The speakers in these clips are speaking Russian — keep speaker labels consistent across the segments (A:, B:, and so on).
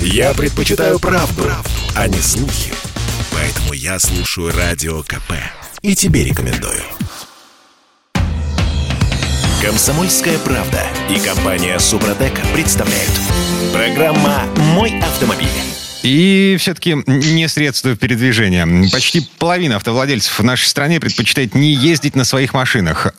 A: Я предпочитаю правду, правду, а не слухи. Поэтому я слушаю Радио КП. И тебе рекомендую. Комсомольская правда и компания Супротек представляют. Программа «Мой автомобиль».
B: И все-таки не средство передвижения. Почти половина автовладельцев в нашей стране предпочитает не ездить на своих машинах.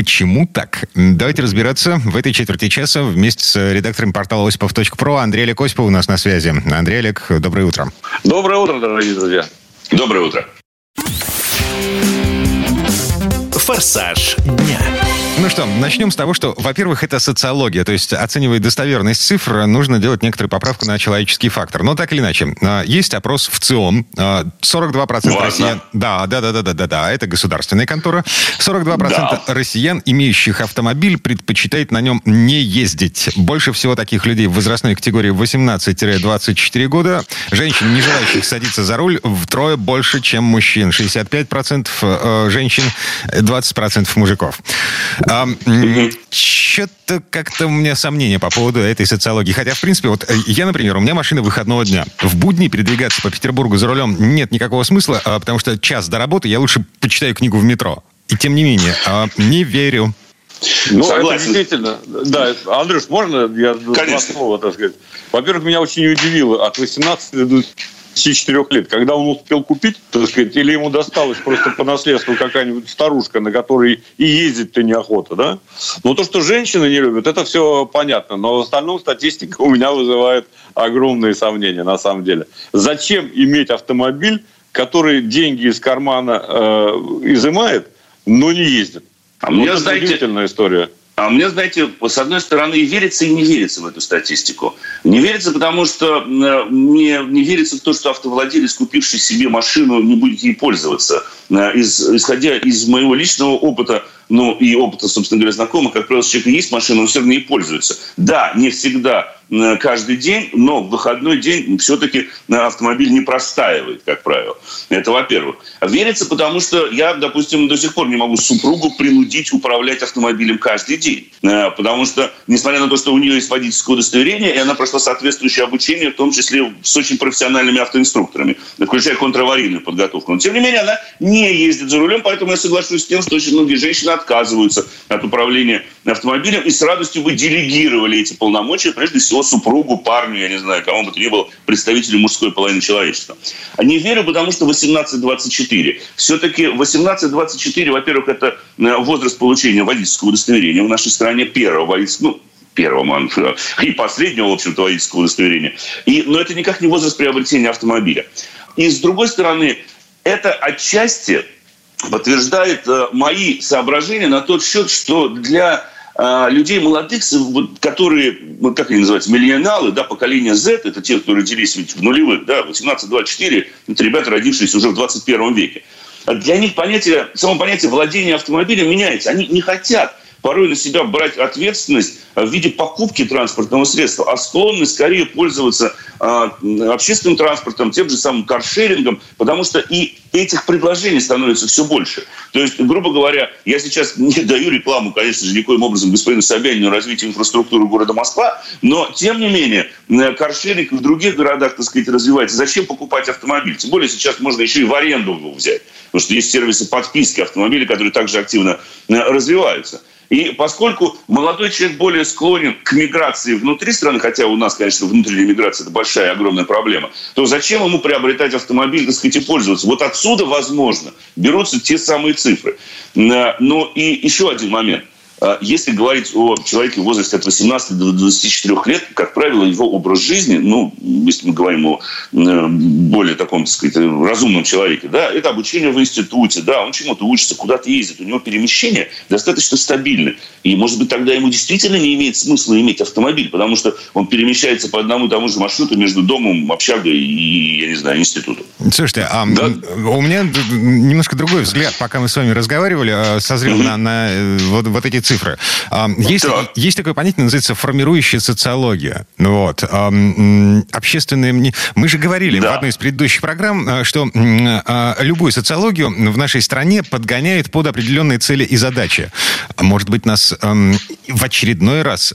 B: Почему так? Давайте разбираться в этой четверти часа вместе с редактором портала осипов.про Андрей Олег Осипов у нас на связи. Андрей Олег, доброе утро.
C: Доброе утро, дорогие друзья.
D: Доброе утро.
A: «Форсаж дня».
B: Ну что, начнем с того, что, во-первых, это социология, то есть оценивая достоверность цифр, нужно делать некоторую поправку на человеческий фактор. Но так или иначе, а, есть опрос в ЦИОМ, 42%
D: Важно.
B: россиян... Да, да, да, да, да, да, да, это государственная контора. 42%
D: Да.
B: россиян, имеющих автомобиль, предпочитает на нем не ездить. Больше всего таких людей в возрастной категории 18-24 года. Женщин, не желающих садиться за руль, втрое больше, чем мужчин. 65% э, женщин, 20% мужиков. А, Что-то как-то у меня сомнения по поводу этой социологии. Хотя, в принципе, вот э, я, например, у меня машина выходного дня. В будни передвигаться по Петербургу за рулем нет никакого смысла, а, потому что час до работы я лучше почитаю книгу в метро. И тем не менее, а, не верю.
C: Ну,
D: Согласен.
C: это действительно. Да, Андрюш, можно я два
D: Конечно.
C: слова, так сказать? Во-первых, меня очень удивило от 18 до 24 лет, когда он успел купить, так сказать, или ему досталось просто по наследству какая-нибудь старушка, на которой и ездить-то неохота, да? Но то, что женщины не любят, это все понятно. Но в остальном статистика у меня вызывает огромные сомнения, на самом деле. Зачем иметь автомобиль, который деньги из кармана э, изымает, но не ездит?
D: А
C: Вот это
D: знаете,
C: удивительная история.
D: А мне, знаете, с одной стороны, и верится, и не верится в эту статистику. Не верится, потому что э, мне не верится в то, что автовладелец, купивший себе машину, не будет ей пользоваться. Э, Из, исходя из моего личного опыта, ну и опыта, собственно говоря, знакомых, как правило, у человека есть машина, он все равно ей пользуется. Да, не всегда каждый день, но в выходной день все-таки автомобиль не простаивает, как правило. Это во-первых. А Верится, потому что я, допустим, до сих пор не могу супругу принудить управлять автомобилем каждый день. Э, Потому что, несмотря на то, что у нее есть водительское удостоверение, и она прошла соответствующее обучение, в том числе с очень профессиональными автоинструкторами, включая контраварийную подготовку. Но, тем не менее, она не ездит за рулем, поэтому я соглашусь с тем, что очень многие женщины отказываются от управления автомобилем и с радостью бы делегировали эти полномочия, прежде всего, супругу, парню, я не знаю, кому бы то ни было, представителю мужской половины человечества. А не верю, потому что 18-24. Все-таки 18-24, во-первых, это э, возраст получения водительского удостоверения в нашей стране первого водительского, ну, первого и последнего, в общем-то, водительского удостоверения. И, но это никак не возраст приобретения автомобиля. И с другой стороны, это отчасти подтверждает э, мои соображения на тот счет, что для людей молодых, которые, вот как они называются, миллионалы, да, поколение Z, это те, кто родились ведь в нулевых, да, 18-24, это ребята, родившиеся уже в 21 веке. А Для них понятие, само понятие владения автомобилем меняется. Они не хотят порой на себя брать ответственность в виде покупки транспортного средства, а склонны скорее пользоваться а, общественным транспортом, тем же самым каршерингом, потому что и этих предложений становится все больше. То есть, грубо говоря, я сейчас не даю рекламу, конечно же, никоим образом господину Собянину развитию инфраструктуры города Москва, но, тем не менее, э, каршеринг в других городах, так сказать, развивается. Зачем покупать автомобиль? Тем более сейчас можно еще и в аренду его взять, потому что есть сервисы подписки автомобилей, которые также активно э, развиваются. И поскольку молодой человек более склонен к миграции внутри страны, хотя у нас, конечно, внутренняя миграция – это большая, огромная проблема, то зачем ему приобретать автомобиль, так сказать, и пользоваться? Вот отсюда, возможно, берутся те самые цифры. Э, Ну и еще один момент. А Если говорить о человеке в возрасте от 18 до 24 лет, как правило, его образ жизни, ну, если мы говорим о э, более таком, так сказать, разумном человеке, да, это обучение в институте, да, он чему-то учится, куда-то ездит, у него перемещение достаточно стабильны. И, может быть, тогда ему действительно не имеет смысла иметь автомобиль, потому что он перемещается по одному и тому же маршруту между домом, общагой и, я не знаю, институтом.
B: Слушайте, а
D: Да.
B: у меня немножко другой взгляд. Пока мы с вами разговаривали, э, созрел на, на, э, вот, вот эти цифры. Есть, так. есть такое понятие, называется формирующая социология. Вот. Общественные... Мы же говорили да. в одной из предыдущих программ, э, что а, любую социологию в нашей стране подгоняет под определенные цели и задачи. Может быть, нас в очередной раз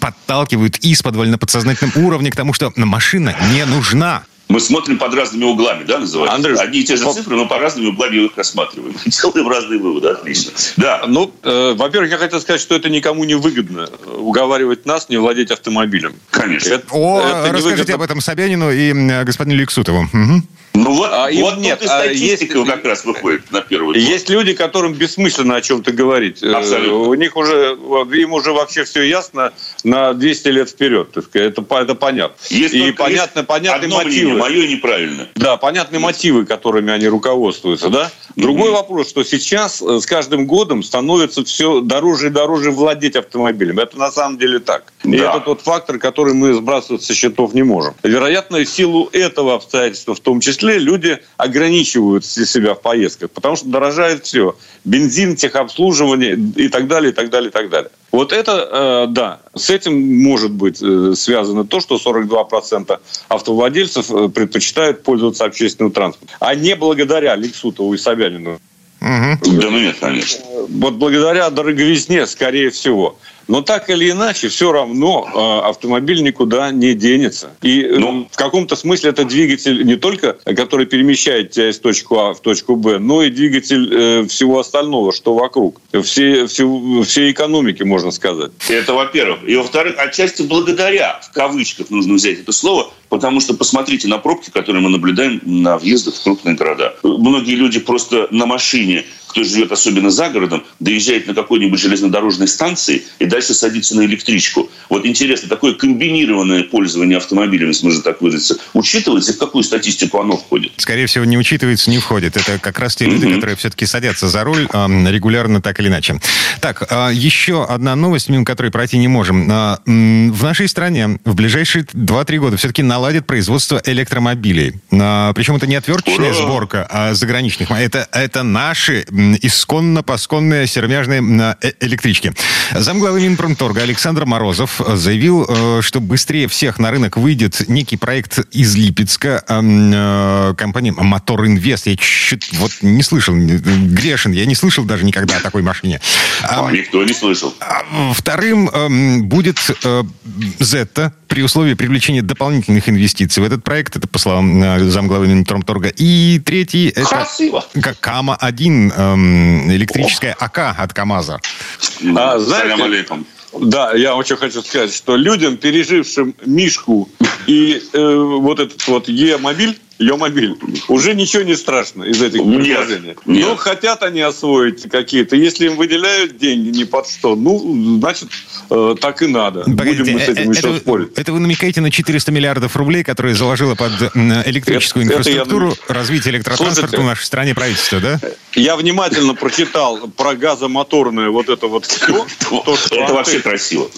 B: подталкивают из на подсознательном уровне к тому, что машина не нужна
D: мы смотрим под разными углами, да, называется? Андрей, Одни и те же цифры, но по разными углами их рассматриваем. Делаем разные выводы, отлично.
C: Да. Ну, э, во-первых, я хотел сказать, что это никому не выгодно э, уговаривать нас не владеть автомобилем.
B: Конечно. Это, О, это расскажите об этом Собянину и господину Лексутову. Угу.
D: Ну вот, а, вот нет, тут и статистика есть, как раз выходит на первый
C: план. Есть люди, которым бессмысленно о чем-то говорить. Э, Абсолютно. У них уже, им уже вообще все ясно на 200 лет вперед. Это, это понятно.
D: Есть и понятно, понятны мотивы. мое неправильно.
C: Да, понятны есть. мотивы, которыми они руководствуются. Да? Другой mm-hmm. вопрос, что сейчас э, с каждым годом становится все дороже и дороже владеть автомобилем. Это на самом деле так. И да. это тот фактор, который мы сбрасывать со счетов не можем. Вероятно, в силу этого обстоятельства в том числе числе люди ограничивают себя в поездках, потому что дорожает все. Бензин, техобслуживание и так далее, и так далее, и так далее. Вот это, э, да, с этим может быть э, связано то, что 42% автовладельцев э, предпочитают пользоваться общественным транспортом, а не благодаря Лексутову и Собянину.
D: Угу. Да ну нет, конечно.
C: Вот благодаря дороговизне, скорее всего. Но так или иначе, все равно э, автомобиль никуда не денется. И э, ну, в каком-то смысле это двигатель не только, который перемещает тебя из точки А в точку Б, но и двигатель э, всего остального, что вокруг. Все, все, всей экономики, можно сказать.
D: Это во-первых. И во-вторых, отчасти благодаря, в кавычках нужно взять это слово, потому что посмотрите на пробки, которые мы наблюдаем на въездах в крупные города. Многие люди просто на машине кто живет особенно за городом, доезжает на какой-нибудь железнодорожной станции и дальше садится на электричку. Вот интересно, такое комбинированное пользование автомобилями, если можно так выразиться, учитывается и в какую статистику оно входит?
B: Скорее всего, не учитывается, не входит. Это как раз те люди, mm-hmm. которые все-таки садятся за руль регулярно так или иначе. Так, э, еще одна новость, мимо которой пройти не можем. Э, в нашей стране в ближайшие 2-3 года все-таки наладят производство электромобилей. Э, причем это не отверточная Ура! сборка а заграничных. Это, это наши исконно-посконные сермяжные э, электрички. Замглавы Минпромторга Александр Морозов заявил, э, что быстрее всех на рынок выйдет некий проект из Липецка, э, компания Мотор Инвест. Я чуть вот не слышал, грешен, я не слышал даже никогда о такой машине.
D: А, никто не слышал.
B: А, вторым будет Зетта, при условии привлечения дополнительных инвестиций в этот проект. Это по словам э, замглавы Минпромторга. И третий это Красиво. Кама-1, эм, электрическая АК от КАМАЗа.
C: А, знаете, да, я очень хочу сказать, что людям, пережившим Мишку и э, вот этот вот Е-мобиль, Е-мобиль, уже ничего не страшно из этих предложений. Нет, нет. Ну, хотят они освоить какие-то. Если им выделяют деньги не под что, ну, значит, э, так и надо. Погодите, Будем мы с этим
B: э, это, еще спорить. Это вы намекаете на 400 миллиардов рублей, которые заложило под электрическую это, инфраструктуру это я... развитие электротранспорта Слушайте, в нашей стране правительство, да?
C: Я внимательно прочитал про газомоторное вот это вот все.
D: Это вообще красиво.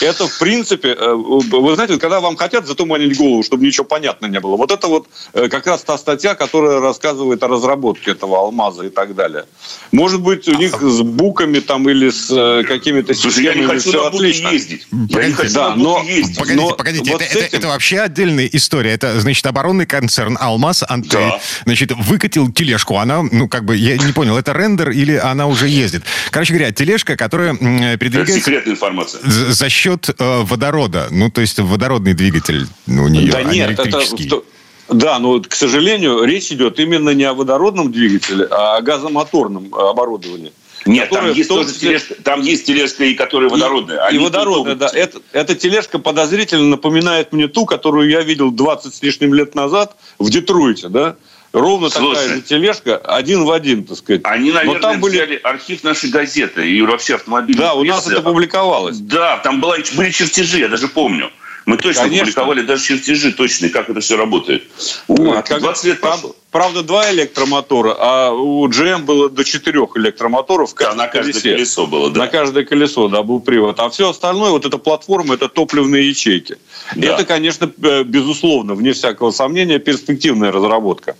C: Это, в принципе, э, вы знаете, когда вам хотят затуманить голову, чтобы ничего понятно не было, вот это вот э, как раз та статья, которая рассказывает о разработке этого алмаза и так далее. Может быть, у них с буками там или с э, какими-то
D: Слушай, я не хочу все на отлично. ездить.
B: Я не хочу да, на но, ездить. Погодите, но погодите, вот это, этим... это, это вообще отдельная история. Это, значит, оборонный концерн «Алмаз» Антей, да. значит, выкатил тележку. Она, ну, как бы, я не понял, это рендер или она уже ездит? Короче говоря, тележка, которая передвигается... Это
D: секретная информация.
B: За счет э, водорода. Ну, то есть водородный двигатель у нее,
C: да а нет, не электрический. Это... Да, но, к сожалению, речь идет именно не о водородном двигателе, а о газомоторном оборудовании.
D: Нет, там есть, тоже числе... тележка, там есть тележка, и которая водородная.
C: И, и водородная, да. Это, эта тележка подозрительно напоминает мне ту, которую я видел 20 с лишним лет назад в Детройте, да? Ровно Слушай, такая же тележка, один в один, так сказать.
D: Они, наверное, Но там были... взяли архив нашей газеты и вообще автомобильной
C: Да, у нас это публиковалось.
D: Да, там была, были чертежи, я даже помню. Мы точно Конечно. публиковали даже чертежи точные, как это все работает.
C: Вот, как 20 лет правда, правда, два электромотора, а у GM было до четырех электромоторов.
D: Да, на каждое колесе. колесо было, да.
C: На каждое колесо, да, был привод. А все остальное, вот эта платформа, это топливные ячейки. Да. Это, конечно, э, безусловно, вне всякого сомнения, перспективная разработка.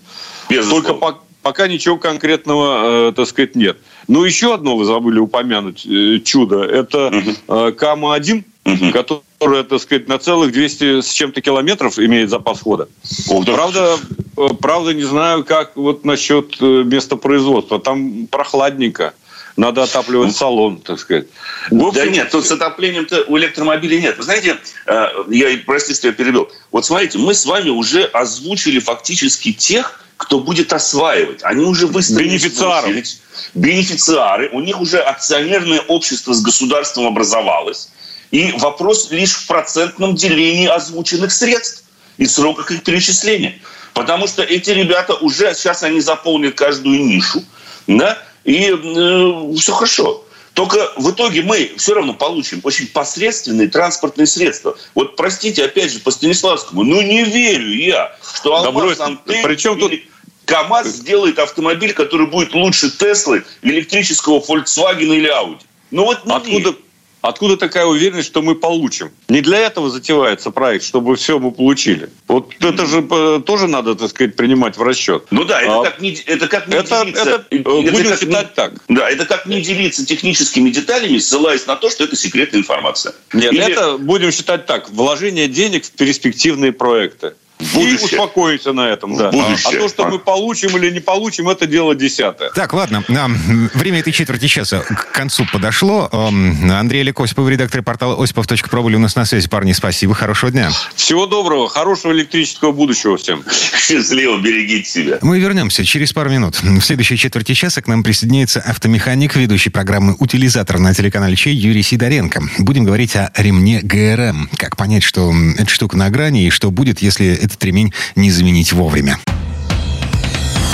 C: Безусловно. Только, по, пока ничего конкретного, э, так сказать, нет. Ну, еще одно вы забыли упомянуть э, чудо. Это э, Кама-1, угу. которая, так сказать, на целых 200 с чем-то километров имеет запас хода. О, да. Правда, э, правда, не знаю, как вот насчет э, места производства. Там прохладненько. Надо отапливать салон, так сказать.
D: общем, да нет, тут с отоплением-то у электромобилей нет. Вы знаете, э, я, простите, что я перебил. Вот смотрите, мы с вами уже озвучили фактически тех, кто будет осваивать. Они уже выставили...
C: Бенефициары.
D: Бенефициары. У них уже акционерное общество с государством образовалось. И вопрос лишь в процентном делении озвученных средств и сроках их перечисления. Потому что эти ребята уже, сейчас они заполнят каждую нишу, да, и э, все хорошо. Только в итоге мы все равно получим очень посредственные транспортные средства. Вот простите, опять же, по Станиславскому, ну не верю я, что Алмаз
C: да Антель Причем тут...
D: КАМАЗ сделает автомобиль, который будет лучше Теслы, электрического Volkswagen или Audi. Ну вот
C: не Откуда, верю. Откуда такая уверенность, что мы получим? Не для этого затевается проект, чтобы все мы получили. Вот это же э, тоже надо, так сказать, принимать в расчет.
D: Ну да, это а, как не, это как не
C: это, делиться... Это, это будем как считать не, так.
D: Да, это как не делиться техническими деталями, ссылаясь на то, что это секретная информация.
C: Нет, Или... это будем считать так. Вложение денег в перспективные проекты. Будущее. И успокоиться на этом, да. Будущее. А то, что мы получим или не получим, это дело десятое.
B: Так, ладно. Время этой четверти часа к концу подошло. Андрей Олег Осипов, редактор портала осипов.про были у нас на связи. Парни, спасибо. Хорошего дня.
C: Всего доброго. Хорошего электрического будущего всем.
D: Счастливо. Берегите себя.
B: Мы вернемся через пару минут. В следующей четверти часа к нам присоединится автомеханик, ведущий программы «Утилизатор» на телеканале Чей Юрий Сидоренко. Будем говорить о ремне ГРМ. Как понять, что эта штука на грани и что будет, если этот ремень не заменить вовремя.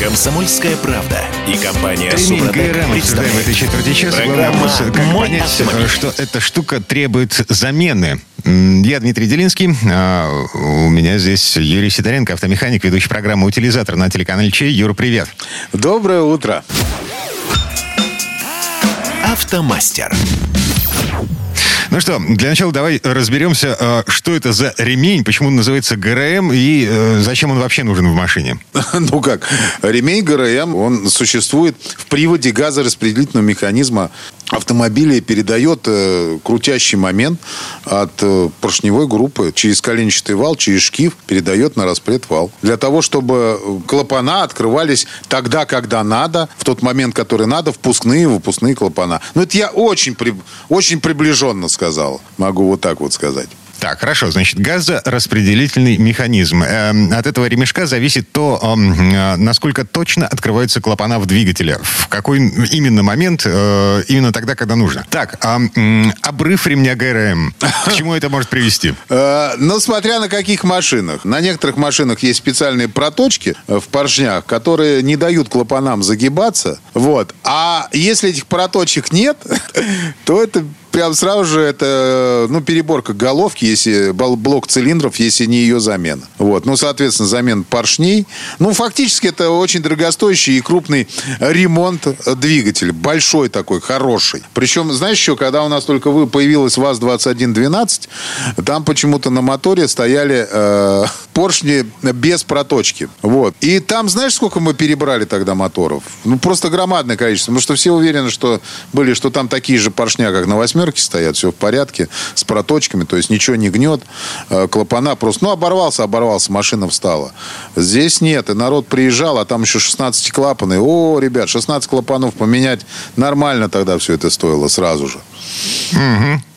A: Комсомольская правда и компания
B: ГРМ обсуждаем в этой четверти часа. Вопрос, как Мой понять, автомобиль. что эта штука требует замены. Я Дмитрий Делинский. А у меня здесь Юрий Сидоренко, автомеханик, ведущий программы «Утилизатор» на телеканале Чей. Юр, привет.
E: Доброе утро.
A: Автомастер.
B: Ну что, для начала давай разберемся, э, что это за ремень, почему он называется ГРМ и э, зачем он вообще нужен в машине.
E: Ну как, ремень ГРМ, он существует в приводе газораспределительного механизма автомобиля передает э, крутящий момент от э, поршневой группы через коленчатый вал, через шкив, передает на распред вал. Для того, чтобы клапана открывались тогда, когда надо, в тот момент, который надо, впускные и выпускные клапана. Ну, это я очень, при, очень приближенно сказал. Могу вот так вот сказать.
B: Так, хорошо. Значит, газораспределительный механизм. Эм, от этого ремешка зависит то, э, насколько точно открываются клапана в двигателе. В какой именно момент, э, именно тогда, когда нужно. Так, обрыв ремня ГРМ. К чему это может привести?
E: Э, ну, смотря на каких машинах. На некоторых машинах есть специальные проточки в поршнях, которые не дают клапанам загибаться. Вот. А если этих проточек нет, то это прям сразу же это, ну, переборка головки, если блок цилиндров, если не ее замена. Вот. Ну, соответственно, замена поршней. Ну, фактически это очень дорогостоящий и крупный ремонт двигателя. Большой такой, хороший. Причем, знаешь еще, когда у нас только появилась ВАЗ-2112, там почему-то на моторе стояли э, поршни без проточки. Вот. И там, знаешь, сколько мы перебрали тогда моторов? Ну, просто громадное количество. Потому что все уверены, что были, что там такие же поршня, как на восьмерке стоят, все в порядке, с проточками, то есть ничего не гнет. Э, клапана просто, ну, оборвался, оборвался, машина встала. Здесь нет. И народ приезжал, а там еще 16 клапаны. О, ребят, 16 клапанов поменять нормально тогда все это стоило сразу же.
B: Угу.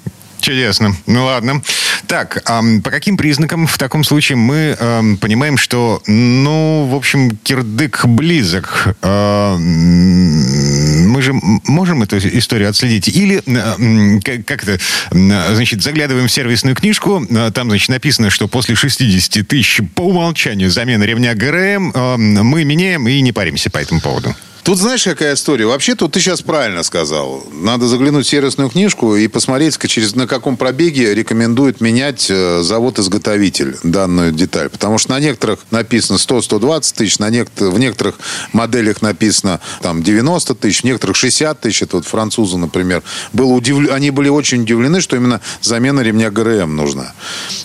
B: Чудесно. Ну ладно. Так, а по каким признакам в таком случае мы э, понимаем, что, ну, в общем, кирдык близок? Э, мы же можем эту историю отследить? Или, э, как это, значит, заглядываем в сервисную книжку, э, там, значит, написано, что после 60 тысяч по умолчанию замена ремня ГРМ э, мы меняем и не паримся по этому поводу.
E: Тут знаешь, какая история? Вообще, тут ты сейчас правильно сказал. Надо заглянуть в сервисную книжку и посмотреть, через, на каком пробеге рекомендует менять э, завод-изготовитель данную деталь. Потому что на некоторых написано 100-120 тысяч, на некотор- в некоторых моделях написано там 90 тысяч, в некоторых 60 тысяч. Это вот французы, например. Было удивл... Они были очень удивлены, что именно замена ремня ГРМ нужна.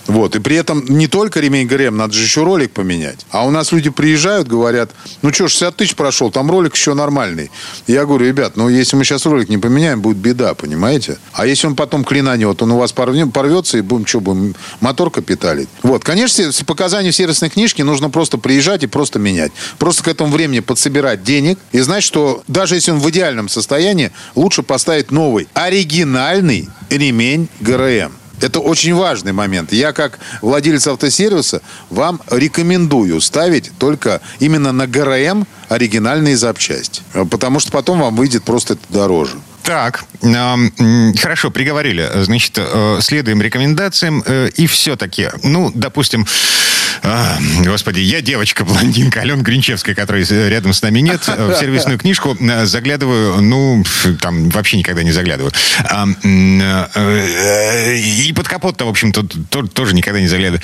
E: Вот. И при этом не только ремень ГРМ, надо же еще ролик поменять. А у нас люди приезжают, говорят, ну что, 60 тысяч прошел, там ролик еще нормальный. Я говорю, ребят, ну если мы сейчас ролик не поменяем, будет беда, понимаете? А если он потом клинанет, он у вас порвет, порвется, и будем что, будем мотор капиталить? Вот, конечно, с показаний в сервисной книжке нужно просто приезжать и просто менять. Просто к этому времени подсобирать денег и знать, что даже если он в идеальном состоянии, лучше поставить новый, оригинальный ремень ГРМ. Это очень важный момент. Я, как владелец автосервиса, вам рекомендую ставить только именно на ГРМ оригинальные запчасти. Потому что потом вам выйдет просто это дороже.
B: Так, эм, хорошо, приговорили. Значит, э, следуем рекомендациям. Э, и все-таки, ну, допустим, э, господи, я девочка-блондинка Алена Гринчевская, которой рядом с нами нет, в сервисную книжку заглядываю, ну, там вообще никогда не заглядываю. И под капот-то, в общем-то, тоже никогда не заглядываю.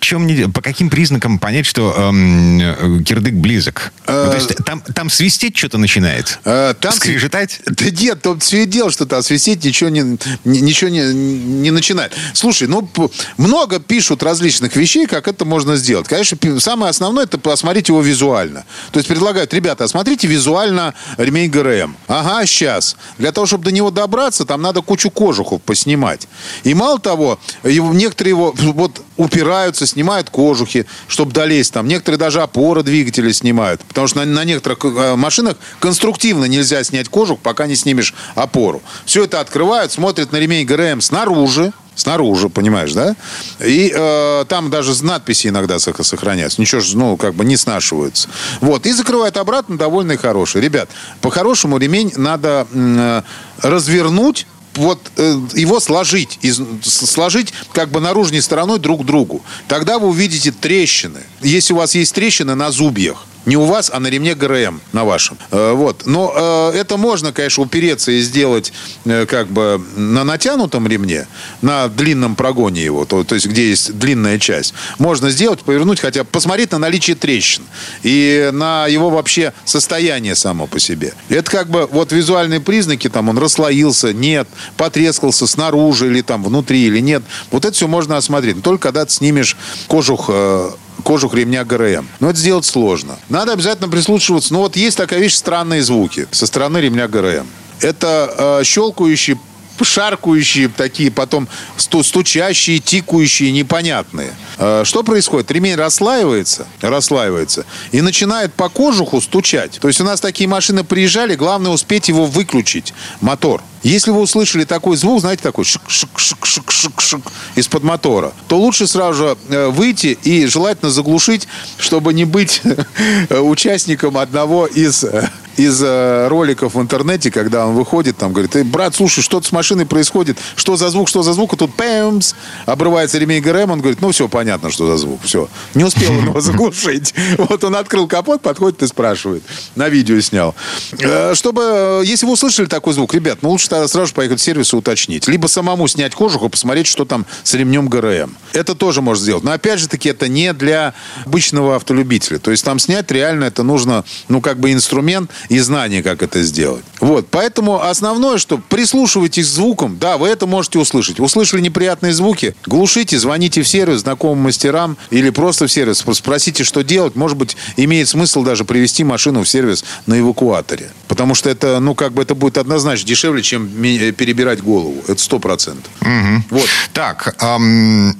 B: Чем по каким признакам понять, что эм, кирдык близок? Ну, то есть там, там свистеть что-то начинает?
E: Там
B: Скрежетать?
E: Да нет, там все дело, что там свистеть ничего не, ничего не, не начинает. Слушай, ну, много пишут различных вещей, как это можно сделать. Конечно, самое основное, это посмотреть его визуально. То есть предлагают, ребята, осмотрите визуально ремень ГРМ. Ага, сейчас. Для того, чтобы до него добраться, там надо кучу кожухов поснимать. И мало того, некоторые его вот упираются, снимают кожухи, чтобы долезть там. Некоторые даже опоры двигателя снимают. Потому что на, на некоторых э, машинах конструктивно нельзя снять кожух, пока не снимешь опору. Все это открывают, смотрят на ремень ГРМ снаружи, снаружи, понимаешь, да? И э, там даже надписи иногда сохраняются. Ничего же, ну, как бы не снашиваются. Вот. И закрывают обратно, довольно хороший. Ребят, по-хорошему ремень надо э, развернуть вот э, его сложить, из, сложить как бы наружной стороной друг к другу. Тогда вы увидите трещины. Если у вас есть трещины на зубьях, не у вас, а на ремне ГРМ, на вашем. Э, вот. Но э, это можно, конечно, упереться и сделать э, как бы на натянутом ремне, на длинном прогоне его, то, то есть где есть длинная часть. Можно сделать, повернуть, хотя посмотреть на наличие трещин и на его вообще состояние само по себе. Это как бы вот визуальные признаки, там он расслоился, нет, потрескался снаружи или там внутри или нет. Вот это все можно осмотреть. Только когда ты снимешь кожух кожух ремня ГРМ. Но это сделать сложно. Надо обязательно прислушиваться. Ну вот есть такая вещь, странные звуки со стороны ремня ГРМ. Это э, щелкающие шаркающие такие, потом стучащие, тикающие, непонятные. Э, что происходит? Ремень расслаивается, расслаивается и начинает по кожуху стучать. То есть у нас такие машины приезжали, главное успеть его выключить, мотор. Если вы услышали такой звук, знаете, такой шик-шик-шик-шик-шик из-под мотора, то лучше сразу же э, выйти и желательно заглушить, чтобы не быть участником одного из из э, роликов в интернете, когда он выходит, там говорит, ты, брат, слушай, что-то с машиной происходит, что за звук, что за звук, и тут пэмс, обрывается ремень ГРМ, он говорит, ну все, понятно, что за звук, все. Не успел он его заглушить. Вот он открыл капот, подходит и спрашивает. На видео снял. Э, чтобы, э, если вы услышали такой звук, ребят, ну лучше тогда сразу поехать в сервис и уточнить. Либо самому снять кожух и посмотреть, что там с ремнем ГРМ. Это тоже можно сделать. Но опять же таки, это не для обычного автолюбителя. То есть там снять реально это нужно, ну как бы инструмент, и знание, как это сделать. Вот, поэтому основное, что прислушивайтесь к звукам, да, вы это можете услышать. Услышали неприятные звуки, глушите, звоните в сервис знакомым мастерам или просто в сервис, спросите, что делать. Может быть, имеет смысл даже привести машину в сервис на эвакуаторе. Потому что это, ну, как бы это будет однозначно дешевле, чем перебирать голову. Это сто процентов.
B: Угу. Вот. Так, эм,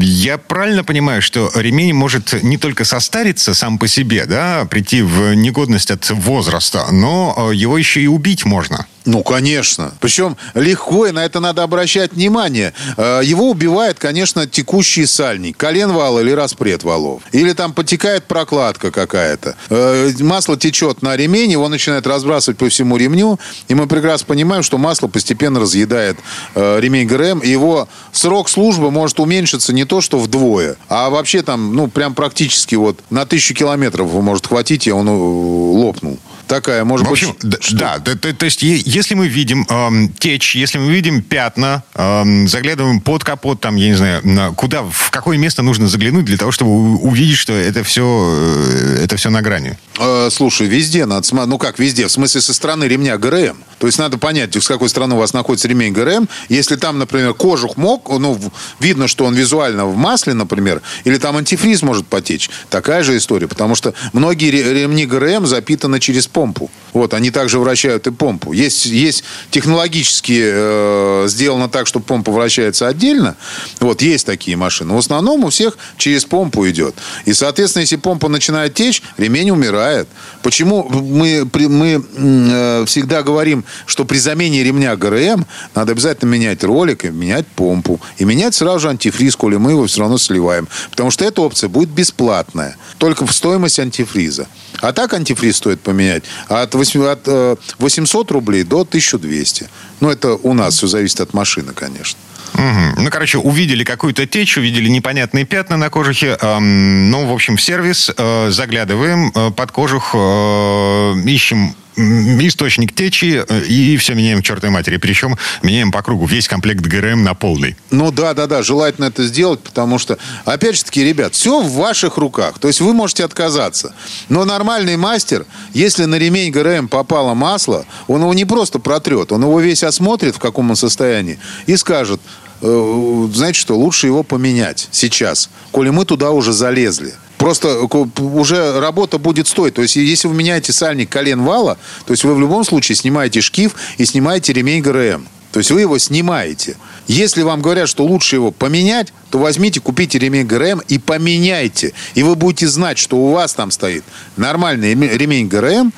B: я правильно понимаю, что ремень может не только состариться сам по себе, да, прийти в негодность от возраста, но э, его еще и убить можно.
E: Ну, конечно. Причем легко, и на это надо обращать внимание. Э, его убивает, конечно, текущий сальник. Колен вал или распред валов. Или там потекает прокладка какая-то. Э, масло течет на ремень, его начинает разбрасывать по всему ремню. И мы прекрасно понимаем, что масло постепенно разъедает ремень ГРМ. И его срок службы может уменьшиться не то, что вдвое, а вообще там, ну, прям практически вот на тысячу километров может хватить, и он лопнул. Такая, может
B: В общем,
E: быть...
B: д-
E: что-
B: да, то, то- есть если мы видим эм, течь, если мы видим пятна, эм, заглядываем под капот, там, я не знаю, на- куда, в какое место нужно заглянуть для того, чтобы увидеть, что это все, это все на грани.
E: Э, слушай, везде надо смотреть. Ну как везде? В смысле, со стороны ремня ГРМ. То есть надо понять, с какой стороны у вас находится ремень ГРМ. Если там, например, кожух мог, ну, видно, что он визуально в масле, например, или там антифриз может потечь. Такая же история. Потому что многие ре- ремни ГРМ запитаны через помпу. Вот, они также вращают и помпу. Есть, есть технологически э, сделано так, что помпа вращается отдельно. Вот, есть такие машины. В основном у всех через помпу идет. И, соответственно, если помпа начинает течь, ремень умирает. Почему мы, мы э, всегда говорим, что при замене ремня ГРМ надо обязательно менять ролик и менять помпу. И менять сразу же антифриз, коли мы его все равно сливаем. Потому что эта опция будет бесплатная. Только в стоимость антифриза. А так антифриз стоит поменять от, восьми- от, э, 800 рублей до 1200. Ну, это у нас все зависит от машины, конечно.
B: Мгм. Ну, короче, увидели какую-то течь, увидели непонятные пятна на кожухе. эм, ну, в общем, в сервис э, заглядываем э, под кожух, э, ищем источник течи э, и все меняем к чертовой матери. Причем меняем по кругу весь комплект ГРМ на полный.
E: Ну да, да, да, желательно это сделать, потому что, опять же таки, ребят, все в ваших руках. То есть вы можете отказаться. Но нормальный мастер, если на ремень ГРМ попало масло, он его не просто протрет, он его весь осмотрит, в каком он состоянии, и скажет, «Э, знаете что, лучше его поменять сейчас, коли мы туда уже залезли. Просто уже работа будет стоить. То есть, если вы меняете сальник колен вала, то есть вы в любом случае снимаете шкив и снимаете ремень ГРМ. То есть вы его снимаете. Если вам говорят, что лучше его поменять, то возьмите, купите ремень ГРМ и поменяйте. И вы будете знать, что у вас там стоит нормальный реме- ремень ГРМ,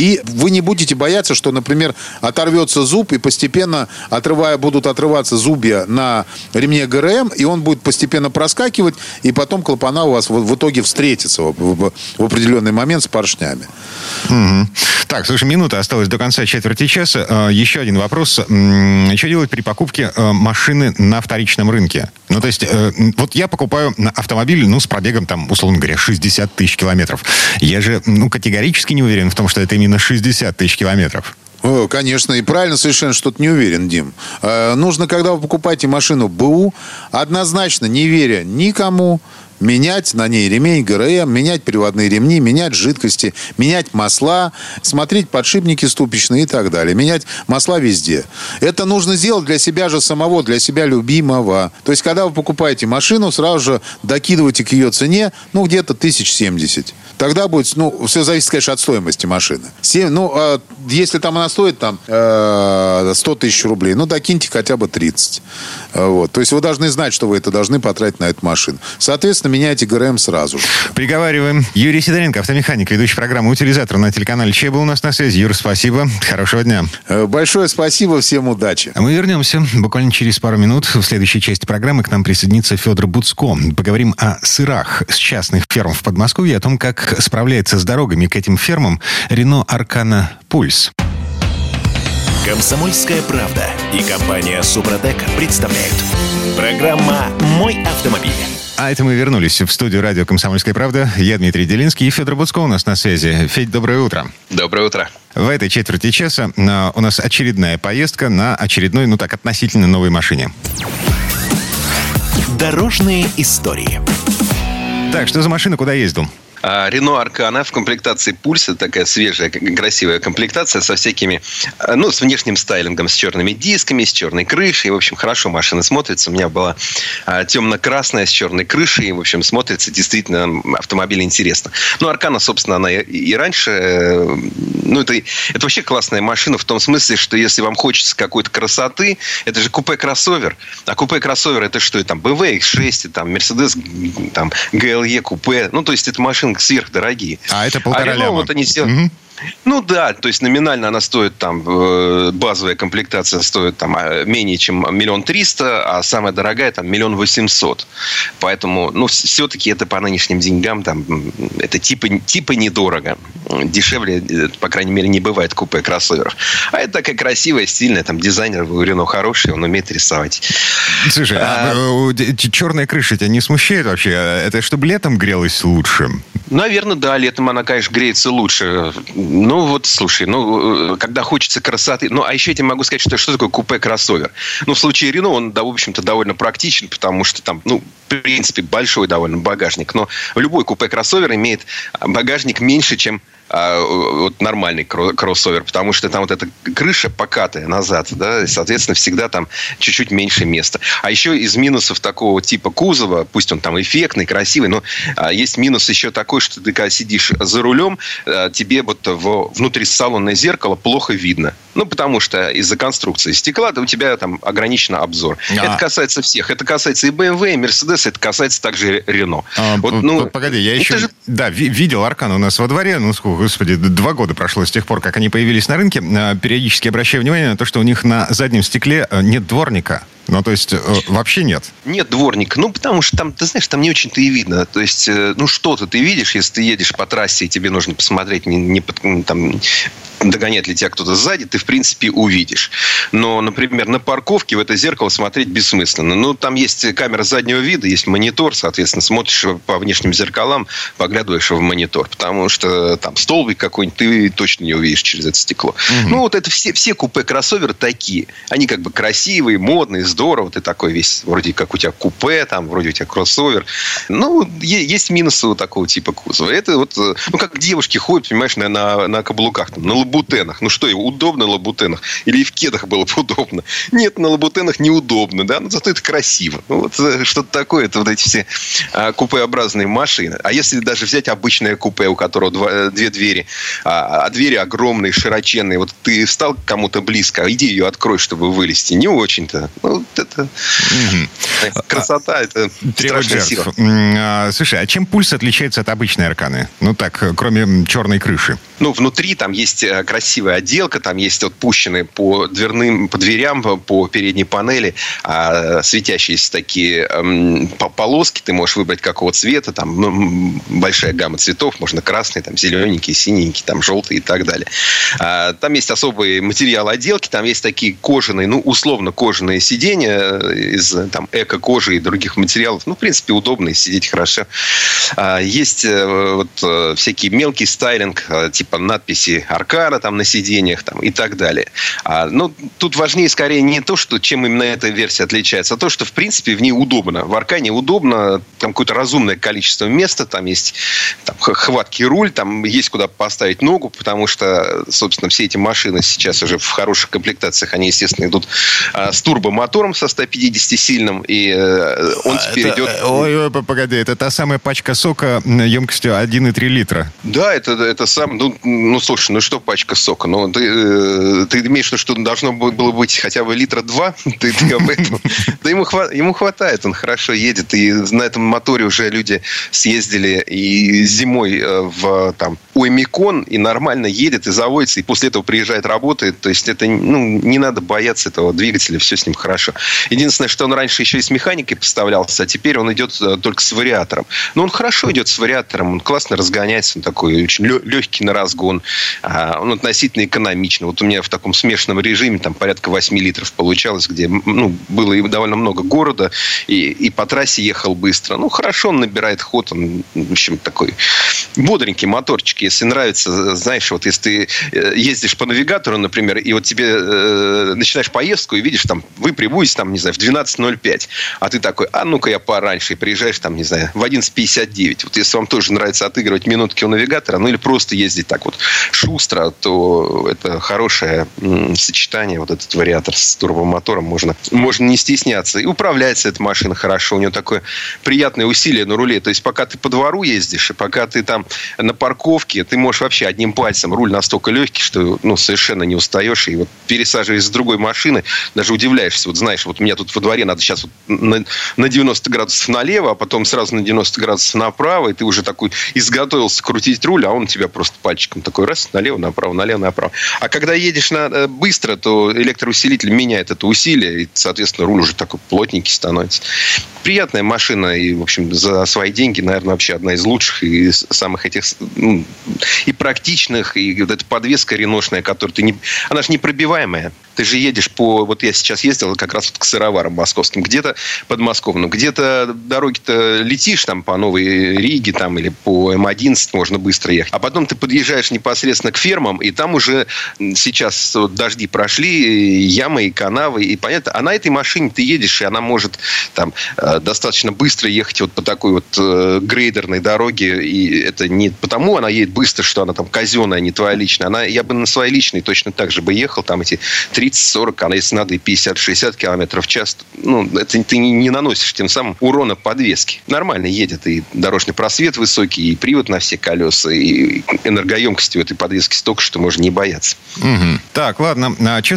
E: и вы не будете бояться, что, например, оторвется зуб, и постепенно отрывая, будут отрываться зубья на ремне ГРМ, и он будет постепенно проскакивать, и потом клапана у вас в, в итоге встретятся в, в- в определенный момент с поршнями.
B: Мгм. Так, слушай, минута осталась до конца четверти часа. Э, Еще один вопрос. Что делать при покупке э, машины на вторичном рынке? Ну, то есть, э, вот я покупаю автомобиль, ну, с пробегом, там, условно говоря, 60 тысяч километров. Я же, ну, категорически не уверен в том, что это именно 60 тысяч километров.
E: Конечно, и правильно совершенно что-то не уверен, Дим. Э, нужно, когда вы покупаете машину БУ, однозначно, не веря никому, менять на ней ремень ГРМ, менять приводные ремни, менять жидкости, менять масла, смотреть подшипники ступичные и так далее. Менять масла везде. Это нужно сделать для себя же самого, для себя любимого. То есть, когда вы покупаете машину, сразу же докидывайте к ее цене, ну, где-то тысяч семьдесят. Тогда будет, ну, все зависит, конечно, от стоимости машины. Семь- ну, а если там она стоит там э, 100 тысяч рублей, ну, докиньте хотя бы 30. Э, Вот. То есть вы должны знать, что вы это должны потратить на эту машину. Соответственно, меняйте ГРМ сразу же.
B: Приговариваем. Юрий Сидоренко, автомеханик, ведущий программы «Утилизатор» на телеканале Че был у нас на связи. Юр, спасибо. Хорошего дня.
E: Э, Большое спасибо, всем удачи.
B: А мы вернемся буквально через пару минут. В следующей части программы к нам присоединится Федор Буцко. Поговорим о сырах с частных ферм в Подмосковье, о том, как справляется с дорогами к этим фермам Рено Аркана Пульс.
A: Комсомольская правда и компания Супротек представляют. Программа «Мой автомобиль».
B: А это мы вернулись в студию радио «Комсомольская правда». Я Дмитрий Делинский и Федор Буцко у нас на связи. Федь, доброе утро.
F: Доброе утро.
B: В этой четверти часа а, у нас очередная поездка на очередной, ну так, относительно новой машине.
A: Дорожные истории.
B: Так, что за машина, куда ездил?
F: А, Рено Аркана в комплектации Пульса, такая свежая, красивая комплектация со всякими, а, ну, с внешним стайлингом, с черными дисками, с черной крышей. В общем, хорошо машина смотрится. У меня была а, темно-красная с черной крышей. В общем, смотрится действительно автомобиль интересно. Ну, Аркана, собственно, она и, раньше... э, Ну, это, это вообще классная машина в том смысле, что если вам хочется какой-то красоты, это же купе-кроссовер. А купе-кроссовер это что? Там BMW X6, и там Mercedes, там GLE купе. Ну, то есть это машины сверхдорогие.
B: А это полтора
F: Renault
B: ляма.
F: вот они сделали.
B: Мгм.
F: Ну да, то есть номинально она стоит там, э, базовая комплектация стоит там э, менее чем миллион триста, а самая дорогая там миллион восемьсот. Поэтому, ну, все-таки это по нынешним деньгам там, это типа, типа недорого. Дешевле, э, по крайней мере, не бывает купе кроссоверов. А это такая красивая, стильная, там дизайнер у Рено хороший, он умеет рисовать.
B: Слушай, а,
F: А-
B: э, черная крыша тебя не смущает вообще? Это чтобы летом грелось лучше?
F: Наверное, да, летом она, конечно, греется лучше. Ну, вот, слушай, ну, когда хочется красоты... Ну, а еще я тебе могу сказать, что, что такое купе-кроссовер. Ну, в случае Рено он, да, в общем-то, довольно практичен, потому что там, ну, в принципе, большой довольно багажник. Но любой купе-кроссовер имеет багажник меньше, чем а, вот нормальный кроссовер, потому что там вот эта крыша покатая назад, да, и, соответственно, всегда там чуть-чуть меньше места. А еще из минусов такого типа кузова, пусть он там эффектный, красивый, но а, есть минус еще такой, что ты когда сидишь за рулем, а, тебе вот в, внутри салонное зеркало плохо видно. Ну, потому что из-за конструкции стекла у тебя там ограничен обзор. А. Это касается всех. Это касается и BMW, и Mercedes, это касается также Renault.
B: А, вот, ну, погоди, я еще же... да, видел Аркан у нас во дворе, ну, сколько, господи, два года прошло с тех пор, как они появились на рынке. А, периодически обращаю внимание на то, что у них на заднем стекле э, нет дворника. Ну, то есть, э, вообще нет?
F: Нет дворника. Ну, потому что там, ты знаешь, там не очень-то и видно. То есть, э, ну, что-то ты видишь, если ты едешь по трассе, и тебе нужно посмотреть, не, не под, там, догоняет ли тебя кто-то сзади, ты, в принципе, увидишь. Но, например, на парковке в это зеркало смотреть бессмысленно. Ну, там есть камера заднего вида, есть монитор, соответственно, смотришь по внешним зеркалам, поглядываешь в монитор, потому что там столбик какой-нибудь ты точно не увидишь через это стекло. Угу. Ну, вот это все, все купе-кроссоверы такие. Они как бы красивые, модные, здорово. Ты такой весь, вроде как у тебя купе, там, вроде у тебя кроссовер. Ну, есть минусы у такого типа кузова. Это вот, ну, как девушки ходят, понимаешь, на, на, на каблуках, там, на лабутенах. Ну что, удобно на лабутенах? Или и в кедах было бы удобно? Нет, на лабутенах неудобно, да, но зато это красиво. Ну, вот э, что-то такое, это вот эти все а, купеобразные машины. А если даже взять обычное купе, у которого два, э, две двери, а, а двери огромные, широченные, вот ты встал к кому-то близко, а иди ее открой, чтобы вылезти. Не очень-то. Ну, это угу. красота, это
B: Требует страшная сила. А, слушай, а чем пульс отличается от обычной арканы? Ну так, кроме черной крыши.
F: Ну, внутри там есть э, красивая отделка, там есть вот пущенные по дверным, по дверям, по передней панели а, светящиеся такие эм, полоски. Ты можешь выбрать какого цвета, там ну, большая гамма цветов, можно красный, там зелененький, синенький, там желтый и так далее. А, там есть особый материал отделки, там есть такие кожаные, ну, условно кожаные сиденья из там эко-кожи и других материалов. Ну, в принципе, удобно сидеть хорошо. А, есть э, вот э, всякие мелкий стайлинг, э, типа надписи Аркана там на сиденьях там, и так далее. А, ну, тут важнее скорее не то, что, чем именно эта версия отличается, а то, что, в принципе, в ней удобно. В Аркане удобно, там какое-то разумное количество места, там есть там, хваткий руль, там есть куда поставить ногу, потому что, собственно, все эти машины сейчас уже в хороших комплектациях, они, естественно, идут а, с турбомотором со 150-сильным, и э, он а теперь это, идет...
B: Ой, ой, погоди, это та самая пачка сока емкостью 1,3 литра.
F: Да, это, это сам... Ну, ну, слушай, ну что пачка сока? Ну, ты, э, ты имеешь в виду, что должно было быть хотя бы литра два? Ты, ты об этом? Да ему, ему хватает, он хорошо едет. И на этом моторе уже люди съездили и зимой э, в там, Уэмикон и нормально едет и заводится, и после этого приезжает, работает. То есть это ну, не надо бояться этого двигателя, все с ним хорошо. Единственное, что он раньше еще и с механикой поставлялся, а теперь он идет э, только с вариатором. Но он хорошо идет с вариатором, он классно разгоняется, он такой очень легкий на разгон, а, он относительно экономичный. Вот у меня в таком смешанном режиме там порядка 8 литров получалось, где ну, было довольно много города, и, и по трассе ехал быстро. Ну, хорошо он набирает ход, он, в общем, такой бодренький моторчик. Если нравится, знаешь, вот если ты э, ездишь по навигатору, например, и вот тебе э, начинаешь поездку и видишь, там, вы прибудете, там, не знаю, в 12.05, а ты такой, а ну-ка я пораньше, и приезжаешь, там, не знаю, в 11.59. Вот если вам тоже нравится отыгрывать минутки у навигатора, ну или просто ездить так вот шустро, то это хорошее сочетание, вот этот вариатор с турбомотором, можно, можно не стесняться. И управляется эта машина хорошо, у нее такое приятное усилие на руле. То есть, пока ты по двору ездишь, и пока ты там на парковке, ты можешь вообще одним пальцем, руль настолько легкий, что ну, совершенно не устаешь. И вот пересаживаясь с другой машины, даже удивляешься. Вот знаешь, вот у меня тут во дворе надо сейчас вот на, на 90 градусов налево, а потом сразу на 90 градусов направо, и ты уже такой изготовился крутить руль, а он тебя просто пальчиком такой раз, налево, направо, налево, направо. А когда едешь на, э, быстро, то электроусилитель меняет это усилие, и, соответственно, руль уже такой плотненький становится. Приятная машина, и, в общем, за свои деньги, наверное, вообще одна из лучших и самых этих ну, и практичных, и вот эта подвеска реношная, которую ты не... Она же непробиваемая. Ты же едешь по... Вот я сейчас ездил как раз вот к сыроварам московским. Где-то подмосковным. Где-то дороги-то летишь там по Новой Риге там, или по М11 можно быстро ехать. А потом ты подъезжаешь непосредственно к фермам, и там уже сейчас вот дожди прошли, ямы и канавы, и понятно, а на этой машине ты едешь, и она может там э, достаточно быстро ехать вот по такой вот э, грейдерной дороге, и это не потому она едет быстро, что она там казенная, не твоя личная. Она, я бы на своей личной точно так же бы ехал, там эти 30-40, а если надо и 50-60 километров в час, ну, это ты не наносишь тем самым урона подвески. Нормально едет, и дорожный просвет высокий, и привод на все колеса, и энергоемкости у этой подвески столько, что можно не бояться.
B: Угу. Так, ладно. А что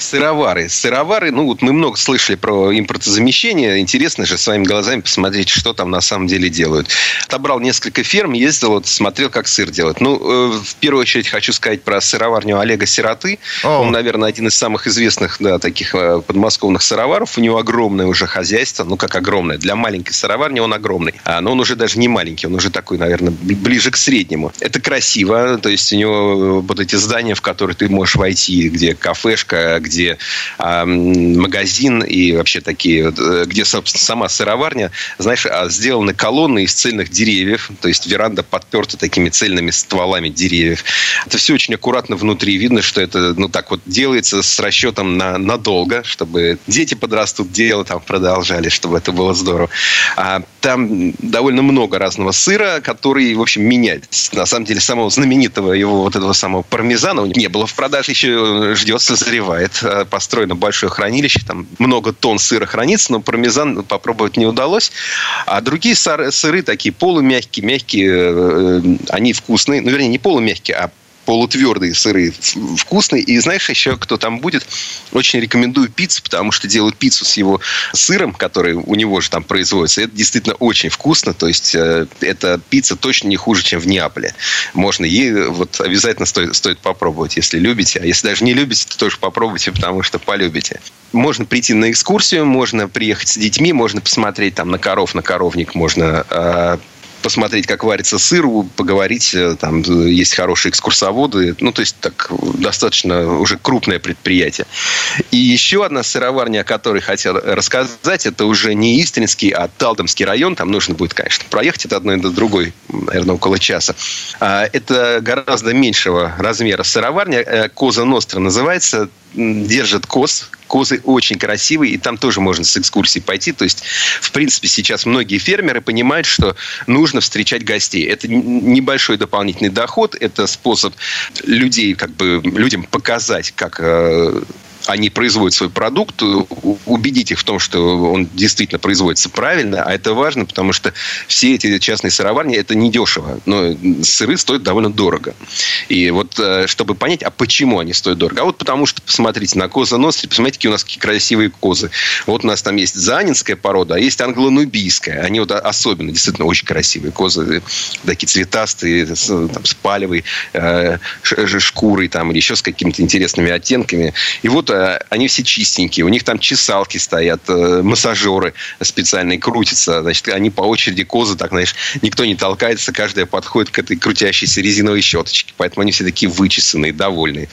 B: сыровары?
F: Сыровары. Ну вот мы много слышали про импортозамещение. Интересно же своими глазами посмотреть, что там на самом деле делают. Отобрал несколько ферм, ездил, вот, смотрел, как сыр делать. Ну, э, в первую очередь хочу сказать про сыроварню Олега Сироты. О. Он, наверное, один из самых известных, да, таких э, подмосковных сыроваров. У него огромное уже хозяйство. Ну, как огромное. Для маленькой сыроварни он огромный. А, но он уже даже не маленький. Он уже такой, наверное, ближе к среднему. Это красиво. То есть у него вот эти здания, в которые ты можешь войти, где кафешка, где э, магазин и вообще такие, э, где, собственно, сама сыроварня, знаешь, а, сделаны колонны из цельных деревьев, то есть веранда подперта такими цельными стволами деревьев. Это все очень аккуратно внутри. Видно, что это, ну, так вот делается с расчетом на надолго, чтобы дети подрастут, дело там продолжали, чтобы это было здорово. А там довольно много разного сыра, который, в общем, меняется. На самом деле, самого знаменитого его вот этого самого пармезана не было в продаже, еще ждет, созревает. Э, построено большое хранилище, там много тонн сыра хранится, но пармезан попробовать не удалось. А другие сыры такие полумягкие, мягкие, э, э, они вкусные. Ну, вернее, не полумягкие, а полутвердые сыры вкусные. И знаешь еще, кто там будет? Очень рекомендую пиццу, потому что делают пиццу с его сыром, который у него же там производится. Это действительно очень вкусно. То есть, э, эта пицца точно не хуже, чем в Неаполе. Можно ей вот обязательно стоит, стоит попробовать, если любите. А если даже не любите, то тоже попробуйте, потому что полюбите. Можно прийти на экскурсию, можно приехать с детьми, можно посмотреть там на коров, на коровник, можно э, посмотреть, как варится сыр, поговорить, э, там есть хорошие экскурсоводы. Ну, то есть, так, достаточно уже крупное предприятие. И еще одна сыроварня, о которой хотел рассказать, это уже не Истринский, а Талдомский район. Там нужно будет, конечно, проехать от одной до другой, наверное, около часа. А, это гораздо меньшего размера сыроварня. Э, Коза Ностра называется держат коз. Козы очень красивые, и там тоже можно с экскурсией пойти. То есть, в принципе, сейчас многие фермеры понимают, что нужно встречать гостей. Это небольшой дополнительный доход, это способ людей, как бы, людям показать, как э, они производят свой продукт, убедить их в том, что он действительно производится правильно, а это важно, потому что все эти частные сыроварни, это недешево, но сыры стоят довольно дорого. И вот, э, чтобы понять, а почему они стоят дорого? А вот потому что, посмотрите, на коза ностри, посмотрите, какие у нас какие красивые козы. Вот у нас там есть занинская порода, а есть англонубийская. Они вот особенно, действительно, очень красивые козы, такие цветастые, там, с палевой э, шкурой там, или еще с какими-то интересными оттенками. И вот Э, они все чистенькие. У них там чесалки стоят, э, массажеры специальные крутятся. Значит, они по очереди козы, так, знаешь, никто не толкается, каждая подходит к этой крутящейся резиновой щеточке. Поэтому они все такие вычесанные, довольные.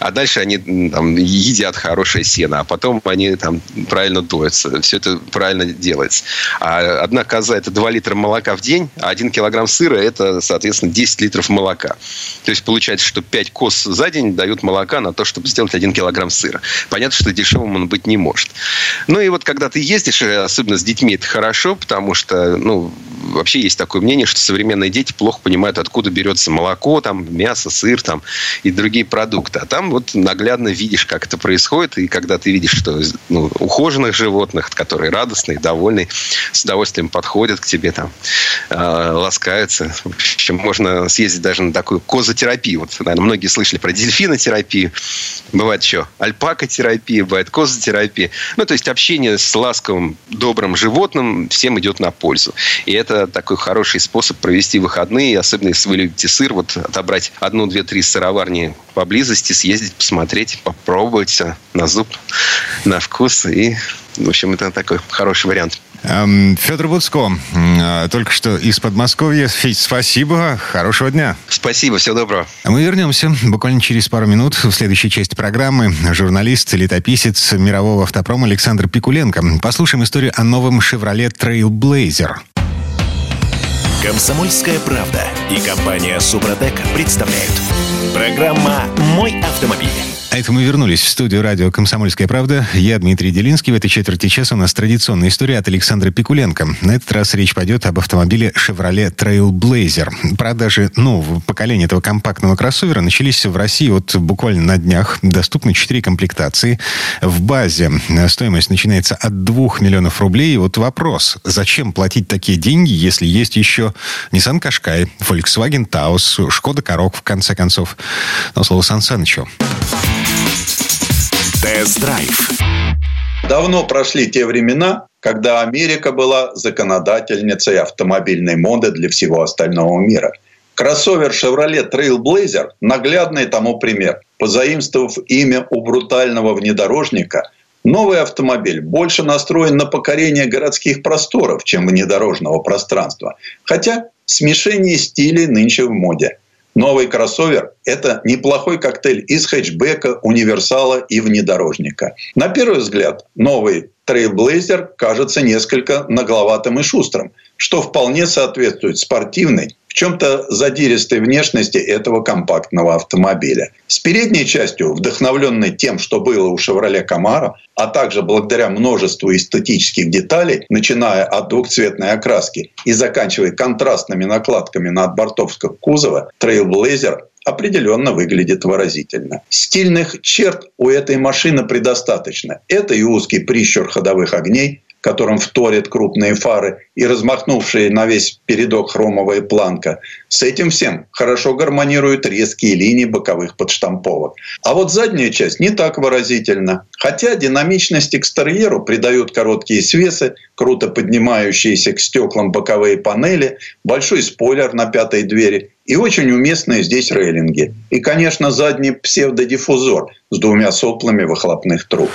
F: А дальше они там, едят хорошее сено, а потом они там правильно доятся. Все это правильно делается. А одна коза – это 2 литра молока в день, а 1 килограмм сыра – это, соответственно, 10 литров молока. То есть получается, что 5 коз за день дают молока на то, чтобы сделать 1 килограмм сыра сыра. Понятно, что дешевым он быть не может. Ну и вот когда ты ездишь, э, особенно с детьми, это хорошо, потому что, ну, вообще есть такое мнение, что современные дети плохо понимают, откуда берется молоко, там, мясо, сыр там, и другие продукты. А там вот наглядно видишь, как это происходит, и когда ты видишь, что ну, ухоженных животных, которые радостные, довольные, с удовольствием подходят к тебе, там, э, ласкаются. В общем, можно съездить даже на такую козотерапию. Вот, наверное, многие слышали про дельфинотерапию. Бывает еще альпакотерапия, бывает козотерапия. Ну, то есть общение с ласковым, добрым животным всем идет на пользу. И это такой хороший способ провести выходные, особенно если вы любите сыр, вот отобрать одну, две, три сыроварни поблизости, съездить, посмотреть, попробовать на зуб, на вкус. И, в общем, это такой хороший вариант.
B: Эм, Федор Буцко, э, только что из Подмосковья. Федь, спасибо, хорошего дня.
F: Спасибо, всего доброго.
B: Мы вернемся буквально через пару минут в следующей части программы. Журналист, летописец мирового автопрома Александр Пикуленко. Послушаем историю о новом «Шевроле Trailblazer».
A: Комсомольская правда и компания «Супротек» представляют. Программа «Мой автомобиль».
B: А это мы вернулись в студию радио «Комсомольская правда». Я Дмитрий Делинский. В этой четверти часа у нас традиционная история от Александра Пикуленко. На этот раз речь пойдет об автомобиле Chevrolet Trailblazer. Продажи нового поколения этого компактного кроссовера начались в России вот буквально на днях. Доступны четыре комплектации. В базе стоимость начинается от 2 миллионов рублей. И вот вопрос, зачем платить такие деньги, если есть еще Nissan Qashqai, Volkswagen Taos, Шкода Корок, в конце концов. Но слово Сан Санычу.
A: Тест-драйв.
G: Давно прошли те времена, когда Америка была законодательницей автомобильной моды для всего остального мира. Кроссовер Chevrolet Trailblazer – наглядный тому пример. Позаимствовав имя у брутального внедорожника, новый автомобиль больше настроен на покорение городских просторов, чем внедорожного пространства. Хотя смешение стилей нынче в моде – Новый кроссовер – это неплохой коктейль из хэтчбека, универсала и внедорожника. На первый взгляд, новый Trailblazer кажется несколько нагловатым и шустрым, что вполне соответствует спортивной, чем-то задиристой внешности этого компактного автомобиля. С передней частью, вдохновленной тем, что было у «Шевроле Камаро», а также благодаря множеству эстетических деталей, начиная от двухцветной окраски и заканчивая контрастными накладками на отбортовском кузова, Trailblazer определенно выглядит выразительно. Стильных черт у этой машины предостаточно. Это и узкий прищур ходовых огней, которым вторят крупные фары и размахнувшие на весь передок хромовая планка. С этим всем хорошо гармонируют резкие линии боковых подштамповок. А вот задняя часть не так выразительна. Хотя динамичность экстерьеру придают короткие свесы, круто поднимающиеся к стеклам боковые панели, большой спойлер на пятой двери и очень уместные здесь рейлинги. И, конечно, задний псевдодиффузор с двумя соплами выхлопных труб.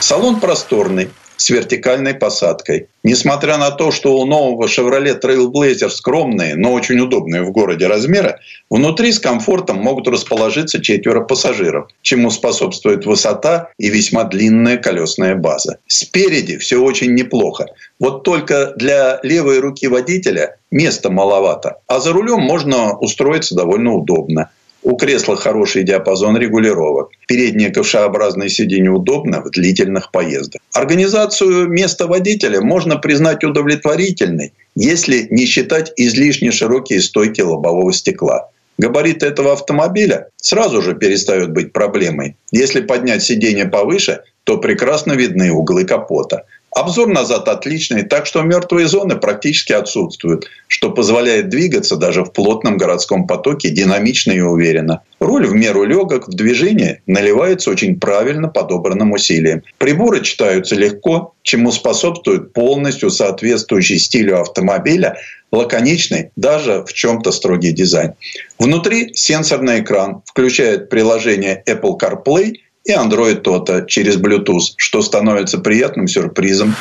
G: Салон просторный, с вертикальной посадкой. Несмотря на то, что у нового Chevrolet Trailblazer скромные, но очень удобные в городе размеры, внутри с комфортом могут расположиться четверо пассажиров, чему способствует высота и весьма длинная колесная база. Спереди все очень неплохо. Вот только для левой руки водителя места маловато, а за рулем можно устроиться довольно удобно. У кресла хороший диапазон регулировок. Переднее ковшеобразное сиденье удобно в длительных поездах. Организацию места водителя можно признать удовлетворительной, если не считать излишне широкие стойки лобового стекла. Габариты этого автомобиля сразу же перестают быть проблемой. Если поднять сиденье повыше, то прекрасно видны углы капота. Обзор назад отличный, так что мертвые зоны практически отсутствуют, что позволяет двигаться даже в плотном городском потоке динамично и уверенно. Руль в меру легок, в движении наливается очень правильно подобранным усилием. Приборы читаются легко, чему способствует полностью соответствующий стилю автомобиля лаконичный, даже в чем-то строгий дизайн. Внутри сенсорный экран включает приложение Apple CarPlay – и Android Auto через Bluetooth, что становится приятным сюрпризом.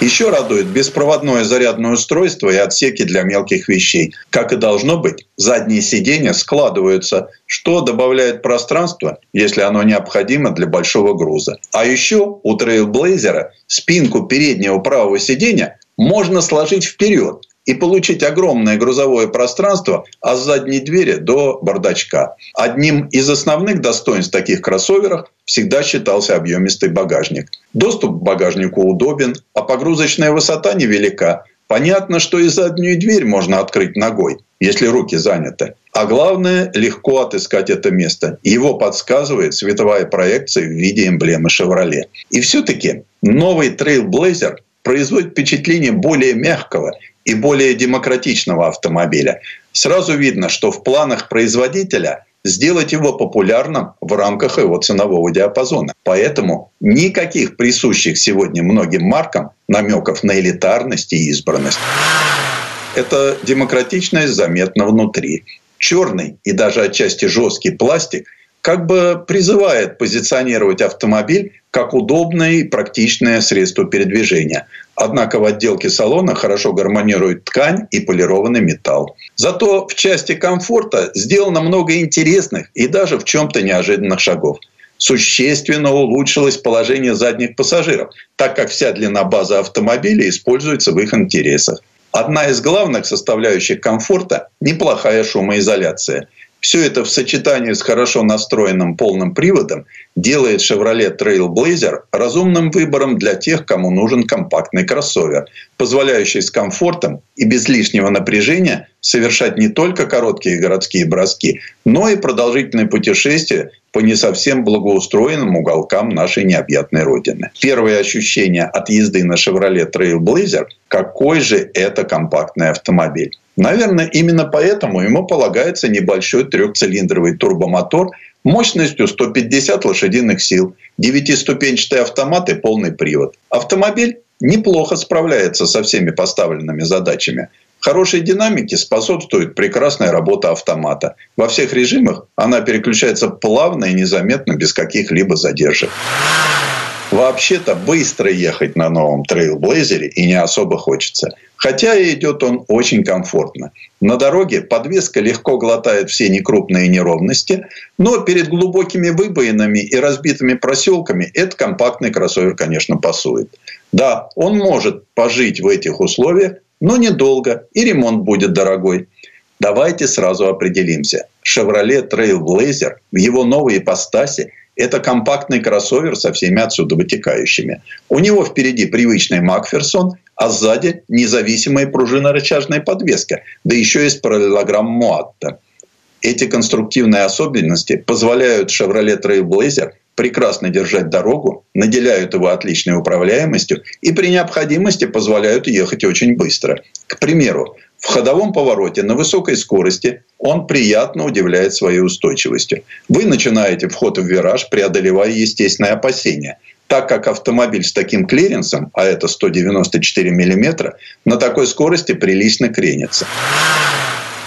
G: Еще радует беспроводное зарядное устройство и отсеки для мелких вещей. Как и должно быть, задние сиденья складываются, что добавляет пространство, если оно необходимо для большого груза. А еще у Trailblazer спинку переднего правого сиденья можно сложить вперед, и получить огромное грузовое пространство от задней двери до бардачка. Одним из основных достоинств таких кроссоверов всегда считался объемистый багажник. Доступ к багажнику удобен, а погрузочная высота невелика. Понятно, что и заднюю дверь можно открыть ногой, если руки заняты. А главное, легко отыскать это место. Его подсказывает световая проекция в виде эмблемы «Шевроле». И все-таки новый Trailblazer производит впечатление более мягкого и более демократичного автомобиля. Сразу видно, что в планах производителя сделать его популярным в рамках его ценового диапазона. Поэтому никаких присущих сегодня многим маркам намеков на элитарность и избранность. Эта демократичность заметна внутри. Черный и даже отчасти жесткий пластик как бы призывает позиционировать автомобиль как удобное и практичное средство передвижения. Однако в отделке салона хорошо гармонирует ткань и полированный металл. Зато в части комфорта сделано много интересных и даже в чем-то неожиданных шагов. Существенно улучшилось положение задних пассажиров, так как вся длина базы автомобиля используется в их интересах. Одна из главных составляющих комфорта – неплохая шумоизоляция – все это в сочетании с хорошо настроенным полным приводом делает Chevrolet Trailblazer разумным выбором для тех, кому нужен компактный кроссовер, позволяющий с комфортом и без лишнего напряжения совершать не только короткие городские броски, но и продолжительные путешествия по не совсем благоустроенным уголкам нашей необъятной Родины. Первое ощущение от езды на Chevrolet Trailblazer – какой же это компактный автомобиль. Наверное, именно поэтому ему полагается небольшой трехцилиндровый турбомотор мощностью 150 лошадиных сил, девятиступенчатый автомат и полный привод. Автомобиль неплохо справляется со всеми поставленными задачами. Хорошей динамике способствует прекрасная работа автомата. Во всех режимах она переключается плавно и незаметно, без каких-либо задержек. Вообще-то быстро ехать на новом трейлблейзере и не особо хочется. Хотя и идет он очень комфортно. На дороге подвеска легко глотает все некрупные неровности, но перед глубокими выбоинами и разбитыми проселками этот компактный кроссовер, конечно, пасует. Да, он может пожить в этих условиях, но недолго, и ремонт будет дорогой. Давайте сразу определимся. Chevrolet Trailblazer в его новой ипостаси – это компактный кроссовер со всеми отсюда вытекающими. У него впереди привычный Макферсон, а сзади независимая пружинно-рычажная подвеска, да еще с параллелограмм Муатта. Эти конструктивные особенности позволяют Chevrolet Trailblazer прекрасно держать дорогу, наделяют его отличной управляемостью и при необходимости позволяют ехать очень быстро. К примеру, в ходовом повороте на высокой скорости он приятно удивляет своей устойчивостью. Вы начинаете вход в вираж, преодолевая естественные опасения. Так как автомобиль с таким клиренсом, а это 194 мм, на такой скорости прилично кренится.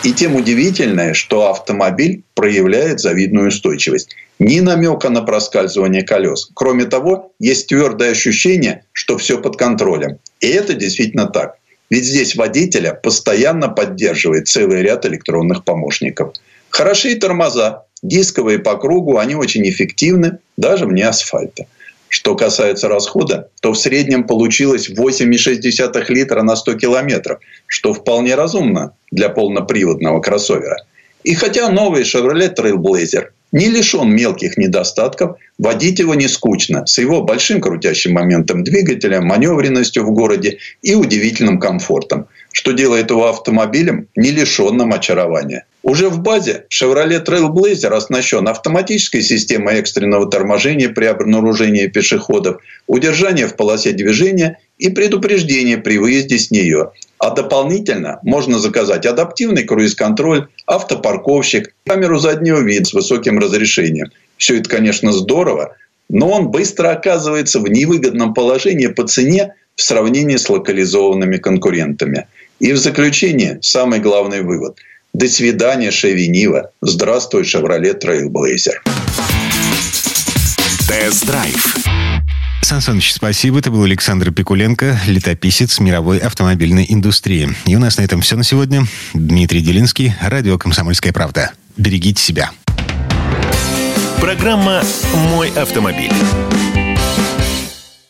G: И тем удивительное, что автомобиль проявляет завидную устойчивость. Ни намека на проскальзывание колес. Кроме того, есть твердое ощущение, что все под контролем. И это действительно так. Ведь здесь водителя постоянно поддерживает целый ряд электронных помощников. Хороши и тормоза. Дисковые по кругу, они очень эффективны, даже вне асфальта. Что касается расхода, то в среднем получилось 8,6 литра на 100 километров, что вполне разумно для полноприводного кроссовера. И хотя новый Chevrolet Trailblazer не лишен мелких недостатков, водить его не скучно, с его большим крутящим моментом двигателя, маневренностью в городе и удивительным комфортом, что делает его автомобилем не лишенным очарования. Уже в базе Chevrolet Trailblazer оснащен автоматической системой экстренного торможения при обнаружении пешеходов, удержания в полосе движения и предупреждения при выезде с нее, а дополнительно можно заказать адаптивный круиз-контроль, автопарковщик, камеру заднего вида с высоким разрешением. Все это, конечно, здорово, но он быстро оказывается в невыгодном положении по цене в сравнении с локализованными конкурентами. И в заключение самый главный вывод. До свидания, Шеви Нива. Здравствуй, Chevrolet Trailblazer.
A: Тест-драйв
B: Сан Саныч, спасибо. Это был Александр Пикуленко, летописец мировой автомобильной индустрии. И у нас на этом все на сегодня. Дмитрий Делинский, радио «Комсомольская правда». Берегите себя.
A: Программа «Мой автомобиль».